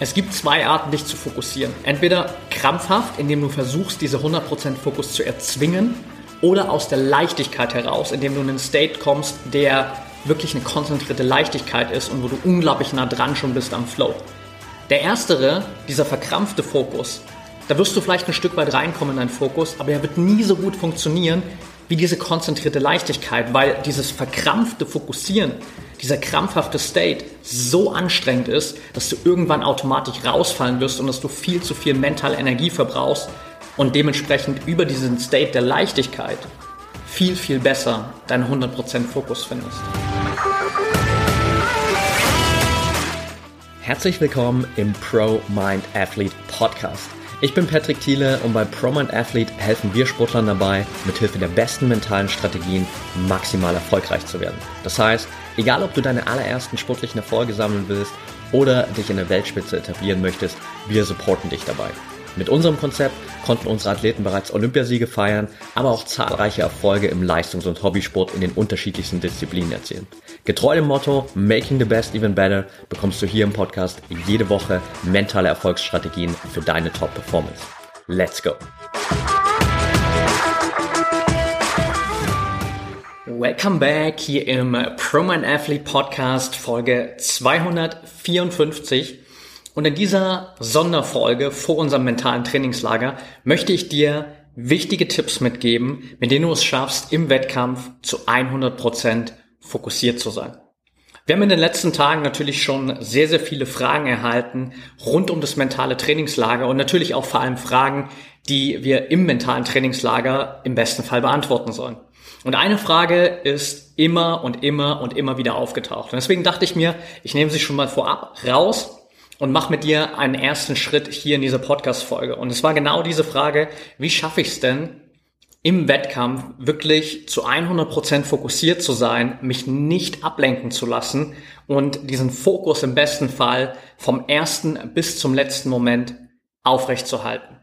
Es gibt zwei Arten, dich zu fokussieren. Entweder krampfhaft, indem du versuchst, diese 100% Fokus zu erzwingen, oder aus der Leichtigkeit heraus, indem du in einen State kommst, der wirklich eine konzentrierte Leichtigkeit ist und wo du unglaublich nah dran schon bist am Flow. Der erstere, dieser verkrampfte Fokus, da wirst du vielleicht ein Stück weit reinkommen in deinen Fokus, aber er wird nie so gut funktionieren wie diese konzentrierte Leichtigkeit, weil dieses verkrampfte Fokussieren, dieser krampfhafte State so anstrengend ist, dass du irgendwann automatisch rausfallen wirst und dass du viel zu viel mentale Energie verbrauchst und dementsprechend über diesen State der Leichtigkeit viel, viel besser deinen 100% Fokus findest. Herzlich willkommen im Pro Mind Athlete Podcast. Ich bin Patrick Thiele und bei Pro Mind Athlete helfen wir Sportlern dabei, mithilfe der besten mentalen Strategien maximal erfolgreich zu werden. Das heißt, egal ob du deine allerersten sportlichen Erfolge sammeln willst oder dich in der Weltspitze etablieren möchtest, wir supporten dich dabei. Mit unserem Konzept konnten unsere Athleten bereits Olympiasiege feiern, aber auch zahlreiche Erfolge im Leistungs- und Hobbysport in den unterschiedlichsten Disziplinen erzielen. Getreu dem Motto Making the Best Even Better bekommst du hier im Podcast jede Woche mentale Erfolgsstrategien für deine Top-Performance. Let's go! Welcome back hier im ProMind Athlete Podcast Folge 254. Und in dieser Sonderfolge vor unserem mentalen Trainingslager möchte ich dir wichtige Tipps mitgeben, mit denen du es schaffst, im Wettkampf zu 100 Prozent fokussiert zu sein. Wir haben in den letzten Tagen natürlich schon sehr, sehr viele Fragen erhalten rund um das mentale Trainingslager und natürlich auch vor allem Fragen, die wir im mentalen Trainingslager im besten Fall beantworten sollen. Und eine Frage ist immer und immer und immer wieder aufgetaucht. Und deswegen dachte ich mir, ich nehme sie schon mal vorab raus und mach mit dir einen ersten Schritt hier in dieser Podcast-Folge. Und es war genau diese Frage, wie schaffe ich es denn, im Wettkampf wirklich zu 100 Prozent fokussiert zu sein, mich nicht ablenken zu lassen und diesen Fokus im besten Fall vom ersten bis zum letzten Moment aufrechtzuerhalten.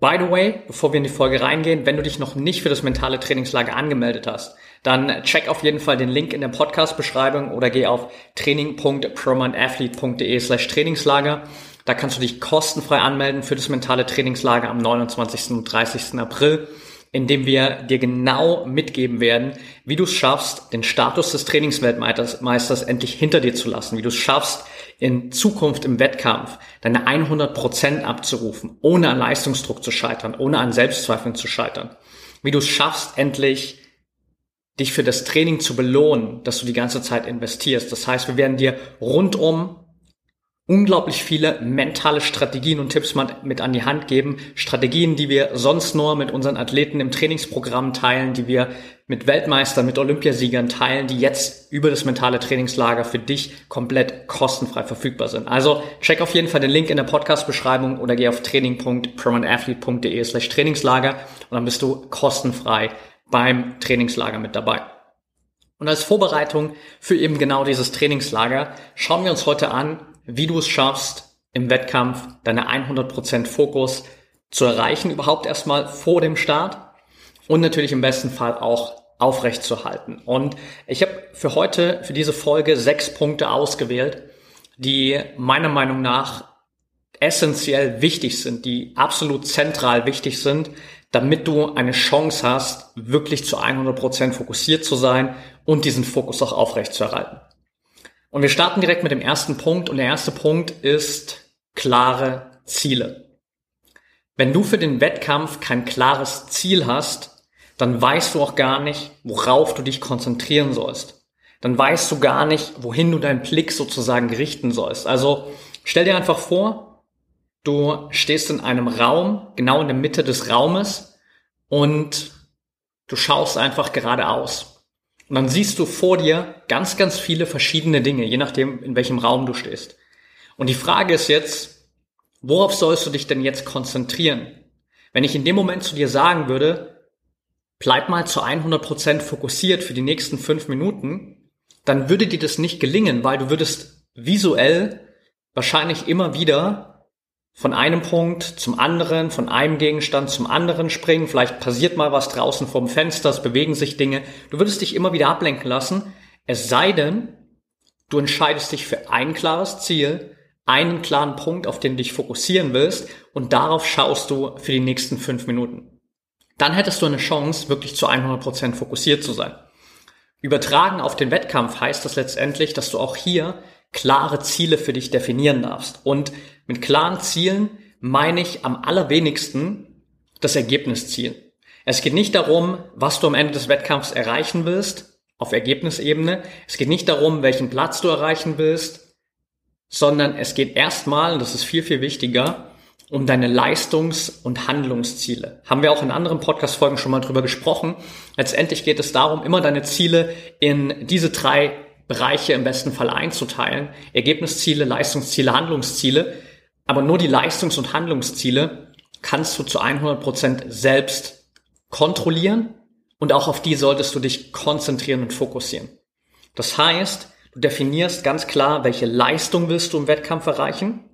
By the way, bevor wir in die Folge reingehen, wenn du dich noch nicht für das mentale Trainingslager angemeldet hast, dann check auf jeden Fall den Link in der Podcast-Beschreibung oder geh auf training.promandathlete.de slash Trainingslager. Da kannst du dich kostenfrei anmelden für das mentale Trainingslager am 29. und 30. April in dem wir dir genau mitgeben werden, wie du es schaffst, den Status des Trainingsweltmeisters endlich hinter dir zu lassen, wie du es schaffst, in Zukunft im Wettkampf deine 100 Prozent abzurufen, ohne an Leistungsdruck zu scheitern, ohne an Selbstzweifeln zu scheitern, wie du es schaffst, endlich dich für das Training zu belohnen, dass du die ganze Zeit investierst. Das heißt, wir werden dir rundum unglaublich viele mentale Strategien und Tipps mit an die Hand geben. Strategien, die wir sonst nur mit unseren Athleten im Trainingsprogramm teilen, die wir mit Weltmeistern, mit Olympiasiegern teilen, die jetzt über das mentale Trainingslager für dich komplett kostenfrei verfügbar sind. Also check auf jeden Fall den Link in der Podcast-Beschreibung oder geh auf training.promanathlete.de slash Trainingslager und dann bist du kostenfrei beim Trainingslager mit dabei. Und als Vorbereitung für eben genau dieses Trainingslager schauen wir uns heute an, wie du es schaffst, im Wettkampf deine 100% Fokus zu erreichen, überhaupt erstmal vor dem Start und natürlich im besten Fall auch aufrecht zu halten. Und ich habe für heute, für diese Folge sechs Punkte ausgewählt, die meiner Meinung nach essentiell wichtig sind, die absolut zentral wichtig sind, damit du eine Chance hast, wirklich zu 100% fokussiert zu sein und diesen Fokus auch aufrecht zu erhalten. Und wir starten direkt mit dem ersten Punkt und der erste Punkt ist klare Ziele. Wenn du für den Wettkampf kein klares Ziel hast, dann weißt du auch gar nicht, worauf du dich konzentrieren sollst. Dann weißt du gar nicht, wohin du deinen Blick sozusagen richten sollst. Also stell dir einfach vor, du stehst in einem Raum, genau in der Mitte des Raumes und du schaust einfach geradeaus. Und dann siehst du vor dir ganz, ganz viele verschiedene Dinge, je nachdem, in welchem Raum du stehst. Und die Frage ist jetzt, worauf sollst du dich denn jetzt konzentrieren? Wenn ich in dem Moment zu dir sagen würde, bleib mal zu 100 Prozent fokussiert für die nächsten fünf Minuten, dann würde dir das nicht gelingen, weil du würdest visuell wahrscheinlich immer wieder von einem Punkt zum anderen, von einem Gegenstand zum anderen springen. Vielleicht passiert mal was draußen vom Fenster, es bewegen sich Dinge. Du würdest dich immer wieder ablenken lassen. Es sei denn, du entscheidest dich für ein klares Ziel, einen klaren Punkt, auf den du dich fokussieren willst und darauf schaust du für die nächsten fünf Minuten. Dann hättest du eine Chance, wirklich zu 100% fokussiert zu sein. Übertragen auf den Wettkampf heißt das letztendlich, dass du auch hier klare Ziele für dich definieren darfst. Und mit klaren Zielen meine ich am allerwenigsten das Ergebnisziel. Es geht nicht darum, was du am Ende des Wettkampfs erreichen willst, auf Ergebnisebene. Es geht nicht darum, welchen Platz du erreichen willst, sondern es geht erstmal, und das ist viel, viel wichtiger, um deine Leistungs- und Handlungsziele. Haben wir auch in anderen Podcast-Folgen schon mal drüber gesprochen. Letztendlich geht es darum, immer deine Ziele in diese drei Bereiche im besten Fall einzuteilen. Ergebnisziele, Leistungsziele, Handlungsziele. Aber nur die Leistungs- und Handlungsziele kannst du zu 100 Prozent selbst kontrollieren und auch auf die solltest du dich konzentrieren und fokussieren. Das heißt, du definierst ganz klar, welche Leistung willst du im Wettkampf erreichen.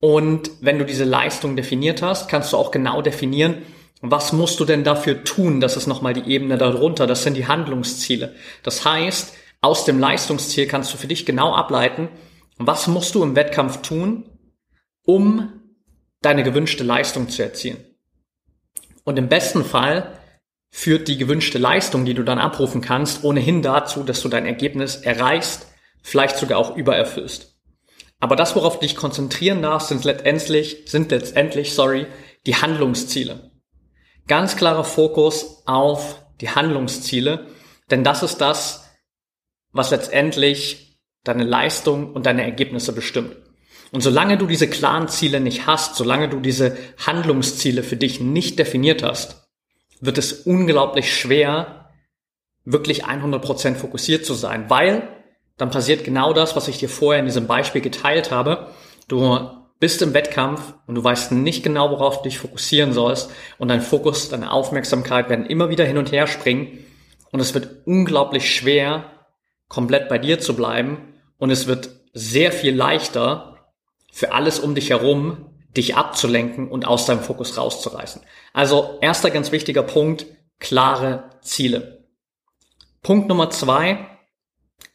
Und wenn du diese Leistung definiert hast, kannst du auch genau definieren, was musst du denn dafür tun? Das ist nochmal die Ebene darunter. Das sind die Handlungsziele. Das heißt, aus dem Leistungsziel kannst du für dich genau ableiten, was musst du im Wettkampf tun, um deine gewünschte Leistung zu erzielen. Und im besten Fall führt die gewünschte Leistung, die du dann abrufen kannst, ohnehin dazu, dass du dein Ergebnis erreichst, vielleicht sogar auch übererfüllst. Aber das, worauf du dich konzentrieren darfst, sind letztendlich, sind letztendlich, sorry, die Handlungsziele. Ganz klarer Fokus auf die Handlungsziele, denn das ist das, was letztendlich deine Leistung und deine Ergebnisse bestimmt. Und solange du diese klaren Ziele nicht hast, solange du diese Handlungsziele für dich nicht definiert hast, wird es unglaublich schwer, wirklich 100% fokussiert zu sein, weil dann passiert genau das, was ich dir vorher in diesem Beispiel geteilt habe. Du bist im Wettkampf und du weißt nicht genau, worauf du dich fokussieren sollst und dein Fokus, deine Aufmerksamkeit werden immer wieder hin und her springen und es wird unglaublich schwer, komplett bei dir zu bleiben und es wird sehr viel leichter, für alles um dich herum dich abzulenken und aus deinem Fokus rauszureißen. Also erster ganz wichtiger Punkt, klare Ziele. Punkt Nummer zwei,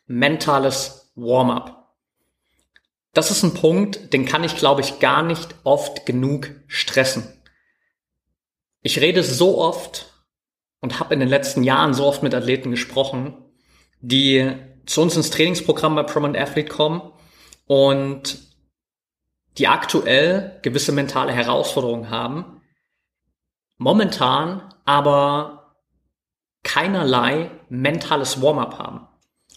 mentales Warm-up. Das ist ein Punkt, den kann ich, glaube ich, gar nicht oft genug stressen. Ich rede so oft und habe in den letzten Jahren so oft mit Athleten gesprochen, die zu uns ins Trainingsprogramm bei Prominent Athlete kommen und die aktuell gewisse mentale Herausforderungen haben, momentan aber keinerlei mentales Warm-up haben.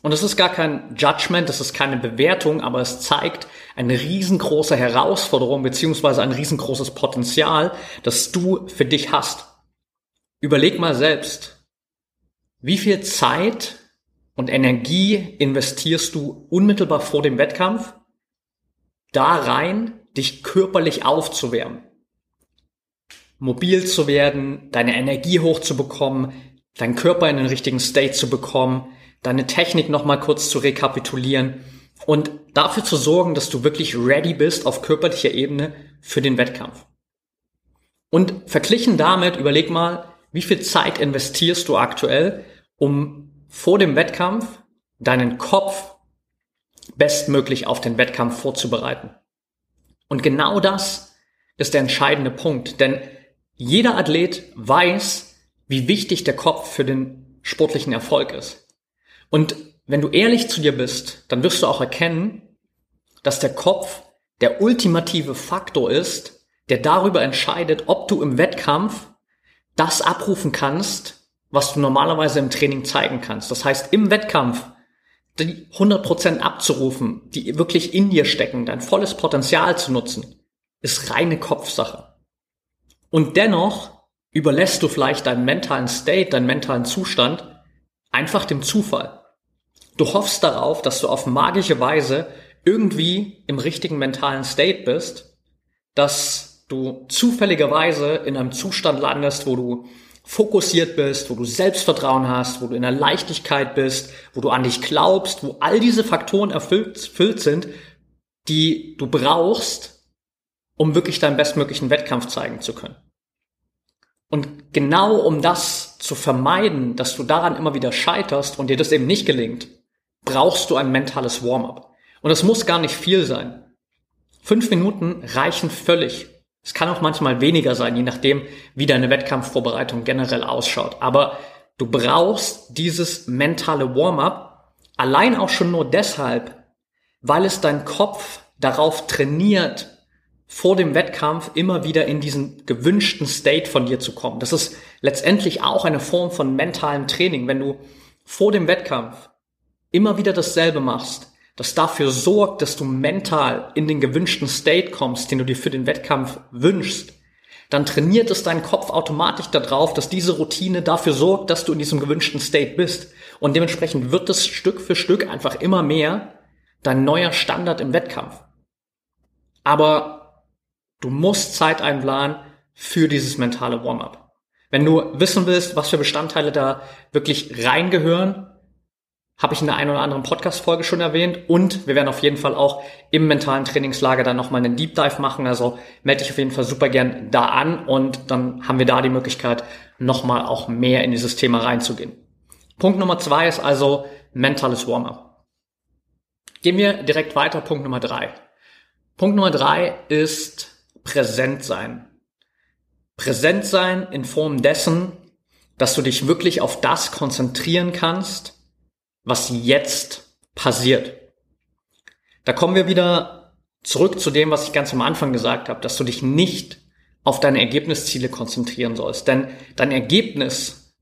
Und es ist gar kein Judgment, das ist keine Bewertung, aber es zeigt eine riesengroße Herausforderung beziehungsweise ein riesengroßes Potenzial, das du für dich hast. Überleg mal selbst, wie viel Zeit und Energie investierst du unmittelbar vor dem Wettkampf da rein, dich körperlich aufzuwärmen. Mobil zu werden, deine Energie hochzubekommen, deinen Körper in den richtigen State zu bekommen, deine Technik nochmal kurz zu rekapitulieren und dafür zu sorgen, dass du wirklich ready bist auf körperlicher Ebene für den Wettkampf. Und verglichen damit, überleg mal, wie viel Zeit investierst du aktuell, um vor dem Wettkampf deinen Kopf bestmöglich auf den Wettkampf vorzubereiten. Und genau das ist der entscheidende Punkt, denn jeder Athlet weiß, wie wichtig der Kopf für den sportlichen Erfolg ist. Und wenn du ehrlich zu dir bist, dann wirst du auch erkennen, dass der Kopf der ultimative Faktor ist, der darüber entscheidet, ob du im Wettkampf das abrufen kannst, was du normalerweise im Training zeigen kannst. Das heißt, im Wettkampf die 100% abzurufen, die wirklich in dir stecken, dein volles Potenzial zu nutzen, ist reine Kopfsache. Und dennoch überlässt du vielleicht deinen mentalen State, deinen mentalen Zustand einfach dem Zufall. Du hoffst darauf, dass du auf magische Weise irgendwie im richtigen mentalen State bist, dass du zufälligerweise in einem Zustand landest, wo du fokussiert bist, wo du Selbstvertrauen hast, wo du in der Leichtigkeit bist, wo du an dich glaubst, wo all diese Faktoren erfüllt, erfüllt sind, die du brauchst, um wirklich deinen bestmöglichen Wettkampf zeigen zu können. Und genau um das zu vermeiden, dass du daran immer wieder scheiterst und dir das eben nicht gelingt, brauchst du ein mentales Warm-up. Und es muss gar nicht viel sein. Fünf Minuten reichen völlig. Es kann auch manchmal weniger sein, je nachdem, wie deine Wettkampfvorbereitung generell ausschaut. Aber du brauchst dieses mentale Warm-up allein auch schon nur deshalb, weil es dein Kopf darauf trainiert, vor dem Wettkampf immer wieder in diesen gewünschten State von dir zu kommen. Das ist letztendlich auch eine Form von mentalem Training. Wenn du vor dem Wettkampf immer wieder dasselbe machst, das dafür sorgt, dass du mental in den gewünschten State kommst, den du dir für den Wettkampf wünschst, dann trainiert es deinen Kopf automatisch darauf, dass diese Routine dafür sorgt, dass du in diesem gewünschten State bist. Und dementsprechend wird es Stück für Stück einfach immer mehr dein neuer Standard im Wettkampf. Aber du musst Zeit einplanen für dieses mentale Warm-up. Wenn du wissen willst, was für Bestandteile da wirklich reingehören, habe ich in der einen oder anderen Podcast-Folge schon erwähnt. Und wir werden auf jeden Fall auch im mentalen Trainingslager dann nochmal einen Deep Dive machen. Also melde dich auf jeden Fall super gern da an und dann haben wir da die Möglichkeit, nochmal auch mehr in dieses Thema reinzugehen. Punkt Nummer zwei ist also mentales Warm-up. Gehen wir direkt weiter. Punkt Nummer drei. Punkt Nummer drei ist präsent sein. Präsent sein in Form dessen, dass du dich wirklich auf das konzentrieren kannst, was jetzt passiert. Da kommen wir wieder zurück zu dem, was ich ganz am Anfang gesagt habe, dass du dich nicht auf deine Ergebnisziele konzentrieren sollst. Denn dein Ergebnis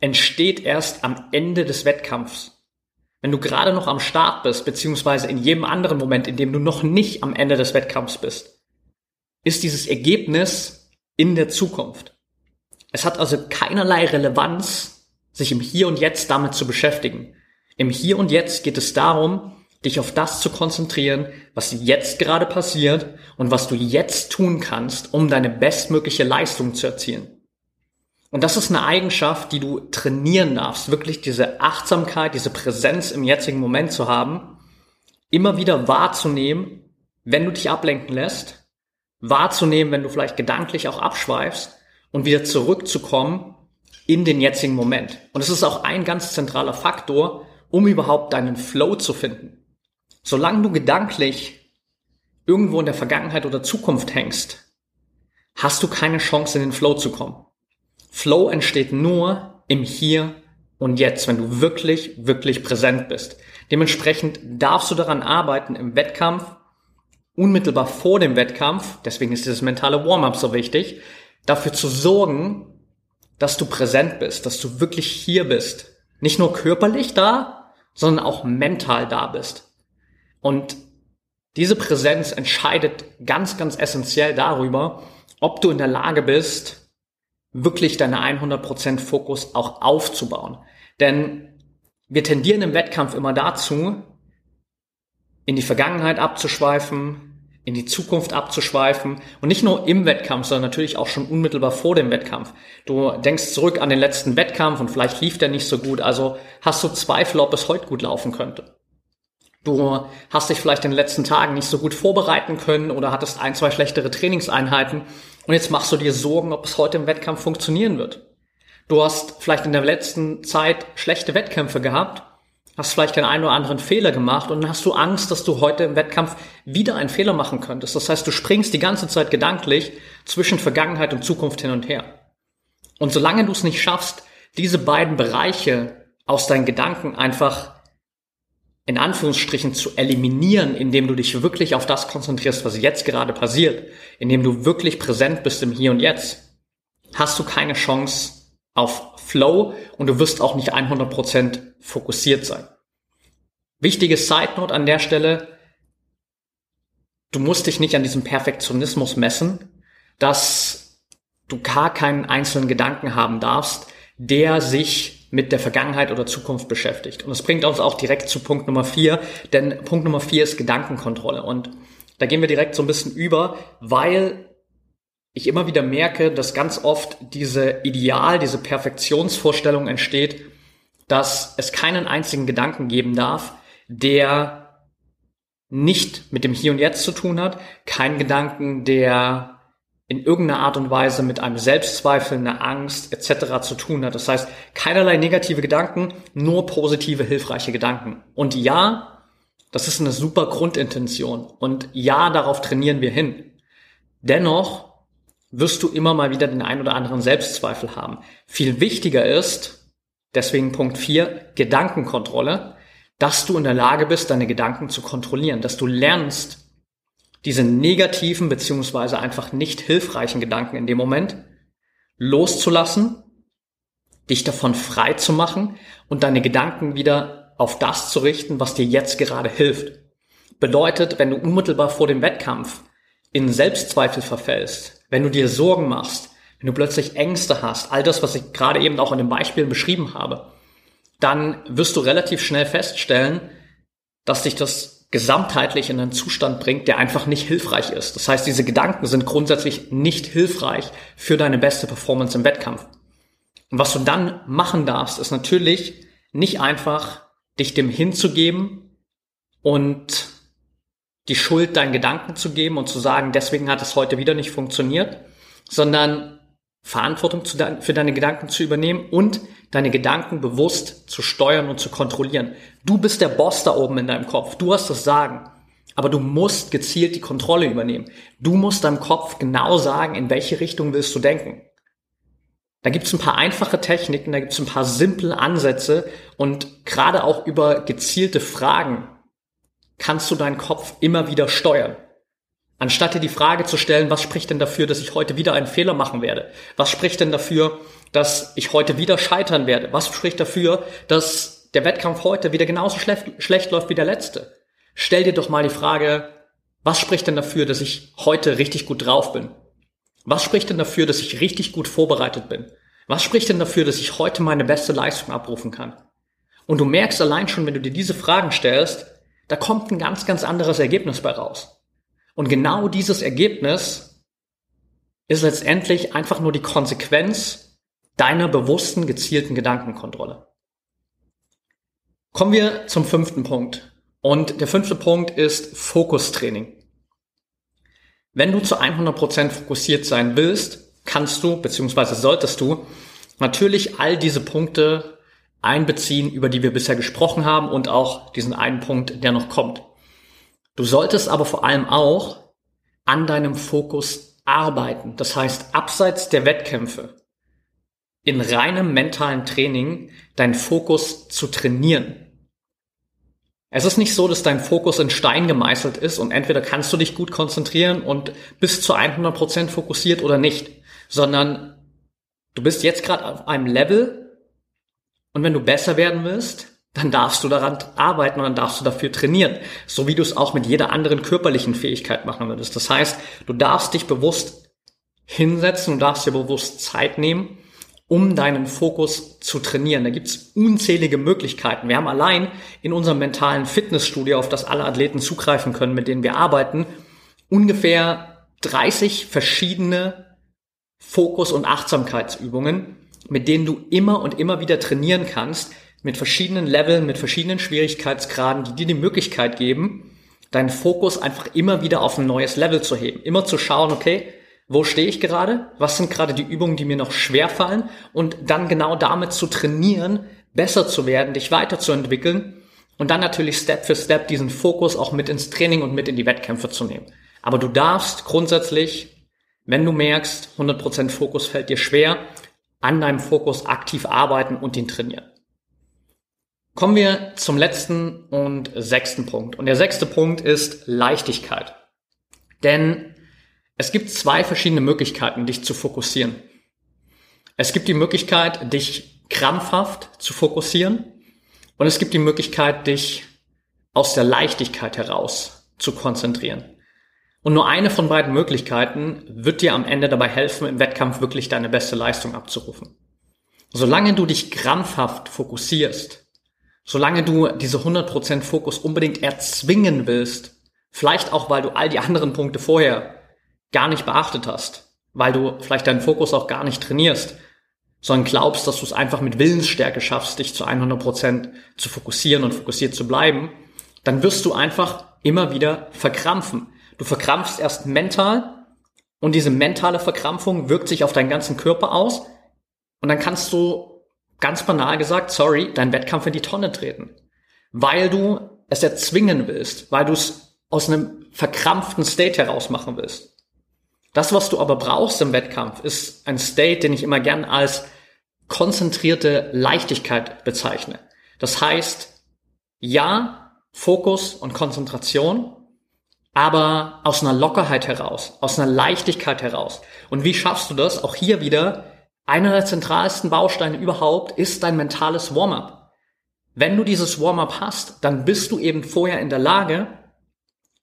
entsteht erst am Ende des Wettkampfs. Wenn du gerade noch am Start bist, beziehungsweise in jedem anderen Moment, in dem du noch nicht am Ende des Wettkampfs bist, ist dieses Ergebnis in der Zukunft. Es hat also keinerlei Relevanz, sich im Hier und Jetzt damit zu beschäftigen. Im Hier und Jetzt geht es darum, dich auf das zu konzentrieren, was jetzt gerade passiert und was du jetzt tun kannst, um deine bestmögliche Leistung zu erzielen. Und das ist eine Eigenschaft, die du trainieren darfst, wirklich diese Achtsamkeit, diese Präsenz im jetzigen Moment zu haben, immer wieder wahrzunehmen, wenn du dich ablenken lässt, wahrzunehmen, wenn du vielleicht gedanklich auch abschweifst und wieder zurückzukommen in den jetzigen Moment. Und es ist auch ein ganz zentraler Faktor, um überhaupt deinen Flow zu finden. Solange du gedanklich irgendwo in der Vergangenheit oder Zukunft hängst, hast du keine Chance in den Flow zu kommen. Flow entsteht nur im Hier und Jetzt, wenn du wirklich, wirklich präsent bist. Dementsprechend darfst du daran arbeiten, im Wettkampf, unmittelbar vor dem Wettkampf, deswegen ist dieses mentale Warm-up so wichtig, dafür zu sorgen, dass du präsent bist, dass du wirklich hier bist. Nicht nur körperlich da, sondern auch mental da bist. Und diese Präsenz entscheidet ganz, ganz essentiell darüber, ob du in der Lage bist, wirklich deine 100% Fokus auch aufzubauen. Denn wir tendieren im Wettkampf immer dazu, in die Vergangenheit abzuschweifen, in die Zukunft abzuschweifen und nicht nur im Wettkampf, sondern natürlich auch schon unmittelbar vor dem Wettkampf. Du denkst zurück an den letzten Wettkampf und vielleicht lief der nicht so gut, also hast du Zweifel, ob es heute gut laufen könnte. Du hast dich vielleicht in den letzten Tagen nicht so gut vorbereiten können oder hattest ein, zwei schlechtere Trainingseinheiten und jetzt machst du dir Sorgen, ob es heute im Wettkampf funktionieren wird. Du hast vielleicht in der letzten Zeit schlechte Wettkämpfe gehabt hast vielleicht den einen oder anderen Fehler gemacht und dann hast du Angst, dass du heute im Wettkampf wieder einen Fehler machen könntest. Das heißt, du springst die ganze Zeit gedanklich zwischen Vergangenheit und Zukunft hin und her. Und solange du es nicht schaffst, diese beiden Bereiche aus deinen Gedanken einfach in Anführungsstrichen zu eliminieren, indem du dich wirklich auf das konzentrierst, was jetzt gerade passiert, indem du wirklich präsent bist im Hier und Jetzt, hast du keine Chance auf Flow und du wirst auch nicht 100% fokussiert sein. Wichtige Side Note an der Stelle, du musst dich nicht an diesem Perfektionismus messen, dass du gar keinen einzelnen Gedanken haben darfst, der sich mit der Vergangenheit oder Zukunft beschäftigt. Und das bringt uns auch direkt zu Punkt Nummer vier, denn Punkt Nummer vier ist Gedankenkontrolle. Und da gehen wir direkt so ein bisschen über, weil ich immer wieder merke, dass ganz oft diese Ideal, diese Perfektionsvorstellung entsteht, dass es keinen einzigen Gedanken geben darf, der nicht mit dem Hier und Jetzt zu tun hat, kein Gedanken, der in irgendeiner Art und Weise mit einem Selbstzweifel, einer Angst etc. zu tun hat. Das heißt, keinerlei negative Gedanken, nur positive, hilfreiche Gedanken. Und ja, Das ist eine super Grundintention. Und ja, darauf trainieren wir hin. Dennoch wirst du immer mal wieder den ein oder anderen Selbstzweifel haben. Viel wichtiger ist, deswegen Punkt 4, Gedankenkontrolle, dass du in der Lage bist, deine Gedanken zu kontrollieren, dass du lernst, diese negativen beziehungsweise einfach nicht hilfreichen Gedanken in dem Moment loszulassen, dich davon frei zu machen und deine Gedanken wieder auf das zu richten, was dir jetzt gerade hilft. Bedeutet, wenn du unmittelbar vor dem Wettkampf in Selbstzweifel verfällst, wenn du dir Sorgen machst, wenn du plötzlich Ängste hast, all das, was ich gerade eben auch in den Beispielen beschrieben habe, dann wirst du relativ schnell feststellen, dass dich das gesamtheitlich in einen Zustand bringt, der einfach nicht hilfreich ist. Das heißt, diese Gedanken sind grundsätzlich nicht hilfreich für deine beste Performance im Wettkampf. Und was du dann machen darfst, ist natürlich nicht einfach dich dem hinzugeben und die Schuld deinen Gedanken zu geben und zu sagen, deswegen hat es heute wieder nicht funktioniert, sondern Verantwortung für deine Gedanken zu übernehmen und deine Gedanken bewusst zu steuern und zu kontrollieren. Du bist der Boss da oben in deinem Kopf. Du hast das Sagen. Aber du musst gezielt die Kontrolle übernehmen. Du musst deinem Kopf genau sagen, in welche Richtung willst du denken. Da gibt's ein paar einfache Techniken, da gibt's ein paar simple Ansätze und gerade auch über gezielte Fragen kannst du deinen Kopf immer wieder steuern. Anstatt dir die Frage zu stellen, was spricht denn dafür, dass ich heute wieder einen Fehler machen werde? Was spricht denn dafür, dass ich heute wieder scheitern werde? Was spricht dafür, dass der Wettkampf heute wieder genauso schlecht, schlecht läuft wie der letzte? Stell dir doch mal die Frage, was spricht denn dafür, dass ich heute richtig gut drauf bin? Was spricht denn dafür, dass ich richtig gut vorbereitet bin? Was spricht denn dafür, dass ich heute meine beste Leistung abrufen kann? Und du merkst allein schon, wenn du dir diese Fragen stellst, da kommt ein ganz, ganz anderes Ergebnis bei raus. Und genau dieses Ergebnis ist letztendlich einfach nur die Konsequenz deiner bewussten, gezielten Gedankenkontrolle. Kommen wir zum fünften Punkt. Und der fünfte Punkt ist Fokustraining. Wenn du zu 100% fokussiert sein willst, kannst du, beziehungsweise solltest du, natürlich all diese Punkte einbeziehen, über die wir bisher gesprochen haben und auch diesen einen Punkt, der noch kommt. Du solltest aber vor allem auch an deinem Fokus arbeiten. Das heißt, abseits der Wettkämpfe, in reinem mentalen Training, deinen Fokus zu trainieren. Es ist nicht so, dass dein Fokus in Stein gemeißelt ist und entweder kannst du dich gut konzentrieren und bist zu 100 Prozent fokussiert oder nicht, sondern du bist jetzt gerade auf einem Level und wenn du besser werden willst, dann darfst du daran arbeiten und dann darfst du dafür trainieren. So wie du es auch mit jeder anderen körperlichen Fähigkeit machen würdest. Das heißt, du darfst dich bewusst hinsetzen, du darfst dir bewusst Zeit nehmen, um deinen Fokus zu trainieren. Da gibt's unzählige Möglichkeiten. Wir haben allein in unserem mentalen Fitnessstudio, auf das alle Athleten zugreifen können, mit denen wir arbeiten, ungefähr 30 verschiedene Fokus- und Achtsamkeitsübungen, mit denen du immer und immer wieder trainieren kannst, mit verschiedenen Leveln, mit verschiedenen Schwierigkeitsgraden, die dir die Möglichkeit geben, deinen Fokus einfach immer wieder auf ein neues Level zu heben. Immer zu schauen, okay, wo stehe ich gerade? Was sind gerade die Übungen, die mir noch schwer fallen? Und dann genau damit zu trainieren, besser zu werden, dich weiterzuentwickeln und dann natürlich Step für Step diesen Fokus auch mit ins Training und mit in die Wettkämpfe zu nehmen. Aber du darfst grundsätzlich, wenn du merkst, 100% Fokus fällt dir schwer, an deinem Fokus aktiv arbeiten und ihn trainieren. Kommen wir zum letzten und sechsten Punkt. Und der sechste Punkt ist Leichtigkeit. Denn es gibt zwei verschiedene Möglichkeiten, dich zu fokussieren. Es gibt die Möglichkeit, dich krampfhaft zu fokussieren. Und es gibt die Möglichkeit, dich aus der Leichtigkeit heraus zu konzentrieren. Und nur eine von beiden Möglichkeiten wird dir am Ende dabei helfen, im Wettkampf wirklich deine beste Leistung abzurufen. Solange du dich krampfhaft fokussierst, Solange du diese 100% Fokus unbedingt erzwingen willst, vielleicht auch, weil du all die anderen Punkte vorher gar nicht beachtet hast, weil du vielleicht deinen Fokus auch gar nicht trainierst, sondern glaubst, dass du es einfach mit Willensstärke schaffst, dich zu 100% zu fokussieren und fokussiert zu bleiben, dann wirst du einfach immer wieder verkrampfen. Du verkrampfst erst mental und diese mentale Verkrampfung wirkt sich auf deinen ganzen Körper aus und dann kannst du ganz banal gesagt, sorry, dein Wettkampf in die Tonne treten. Weil du es erzwingen willst, weil du es aus einem verkrampften State heraus machen willst. Das, was du aber brauchst im Wettkampf, ist ein State, den ich immer gern als konzentrierte Leichtigkeit bezeichne. Das heißt, ja, Fokus und Konzentration, aber aus einer Lockerheit heraus, aus einer Leichtigkeit heraus. Und wie schaffst du das? Auch hier wieder, einer der zentralsten Bausteine überhaupt ist dein mentales Warm-up. Wenn du dieses Warm-up hast, dann bist du eben vorher in der Lage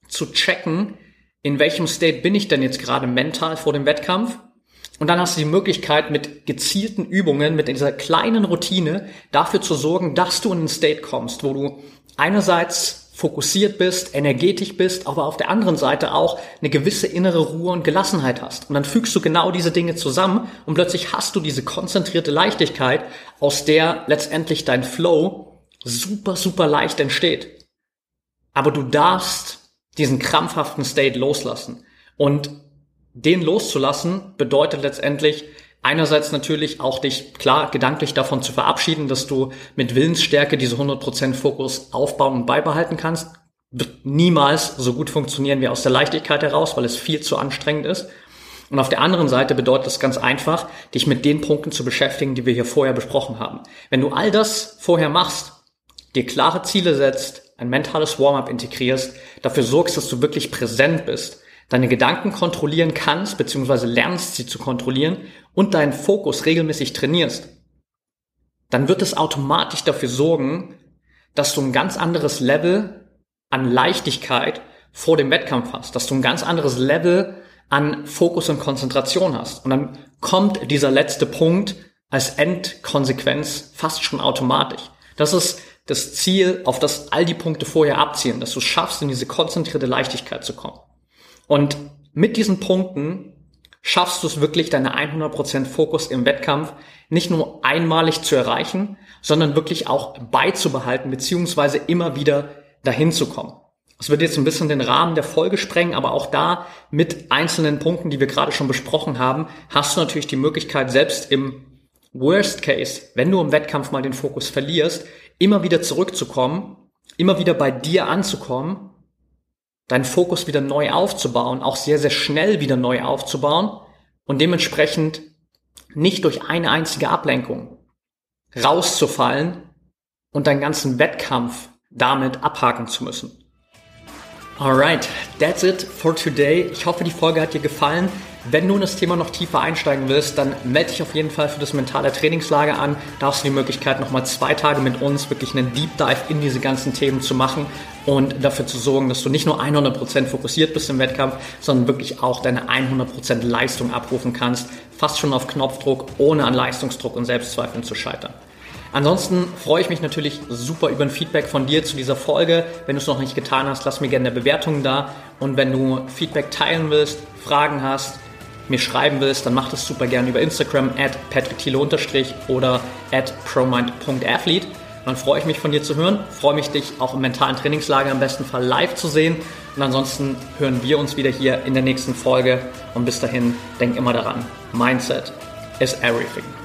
zu checken, in welchem State bin ich denn jetzt gerade mental vor dem Wettkampf? Und dann hast du die Möglichkeit, mit gezielten Übungen, mit dieser kleinen Routine dafür zu sorgen, dass du in einen State kommst, wo du einerseits fokussiert bist, energetisch bist, aber auf der anderen Seite auch eine gewisse innere Ruhe und Gelassenheit hast. Und dann fügst du genau diese Dinge zusammen und plötzlich hast du diese konzentrierte Leichtigkeit, aus der letztendlich dein Flow super, super leicht entsteht. Aber du darfst diesen krampfhaften State loslassen. Und den loszulassen bedeutet letztendlich, Einerseits natürlich auch dich klar gedanklich davon zu verabschieden, dass du mit Willensstärke diese 100% Fokus aufbauen und beibehalten kannst. Wird niemals so gut funktionieren wie aus der Leichtigkeit heraus, weil es viel zu anstrengend ist. Und auf der anderen Seite bedeutet es ganz einfach, dich mit den Punkten zu beschäftigen, die wir hier vorher besprochen haben. Wenn du all das vorher machst, dir klare Ziele setzt, ein mentales Warm-up integrierst, dafür sorgst, dass du wirklich präsent bist, deine Gedanken kontrollieren kannst, beziehungsweise lernst sie zu kontrollieren und deinen Fokus regelmäßig trainierst, dann wird es automatisch dafür sorgen, dass du ein ganz anderes Level an Leichtigkeit vor dem Wettkampf hast, dass du ein ganz anderes Level an Fokus und Konzentration hast. Und dann kommt dieser letzte Punkt als Endkonsequenz fast schon automatisch. Das ist das Ziel, auf das all die Punkte vorher abzielen, dass du schaffst, in diese konzentrierte Leichtigkeit zu kommen. Und mit diesen Punkten schaffst du es wirklich, deine 100% Fokus im Wettkampf nicht nur einmalig zu erreichen, sondern wirklich auch beizubehalten, beziehungsweise immer wieder dahin zu kommen. Das wird jetzt ein bisschen den Rahmen der Folge sprengen, aber auch da mit einzelnen Punkten, die wir gerade schon besprochen haben, hast du natürlich die Möglichkeit, selbst im Worst Case, wenn du im Wettkampf mal den Fokus verlierst, immer wieder zurückzukommen, immer wieder bei dir anzukommen deinen Fokus wieder neu aufzubauen, auch sehr, sehr schnell wieder neu aufzubauen und dementsprechend nicht durch eine einzige Ablenkung rauszufallen und deinen ganzen Wettkampf damit abhaken zu müssen. Alright, that's it for today. Ich hoffe, die Folge hat dir gefallen. Wenn du in das Thema noch tiefer einsteigen willst, dann melde dich auf jeden Fall für das mentale Trainingslager an. Da hast du die Möglichkeit, nochmal zwei Tage mit uns wirklich einen Deep Dive in diese ganzen Themen zu machen und dafür zu sorgen, dass du nicht nur 100% fokussiert bist im Wettkampf, sondern wirklich auch deine 100% Leistung abrufen kannst, fast schon auf Knopfdruck, ohne an Leistungsdruck und Selbstzweifeln zu scheitern. Ansonsten freue ich mich natürlich super über ein Feedback von dir zu dieser Folge. Wenn du es noch nicht getan hast, lass mir gerne eine Bewertung da. Und wenn du Feedback teilen willst, Fragen hast, mir schreiben willst, dann mach das super gerne über Instagram at patrickthiele- oder at promind.athlete. Dann freue ich mich von dir zu hören, freue mich dich auch im mentalen Trainingslager im besten Fall live zu sehen. Und ansonsten hören wir uns wieder hier in der nächsten Folge. Und bis dahin, denk immer daran, Mindset is everything.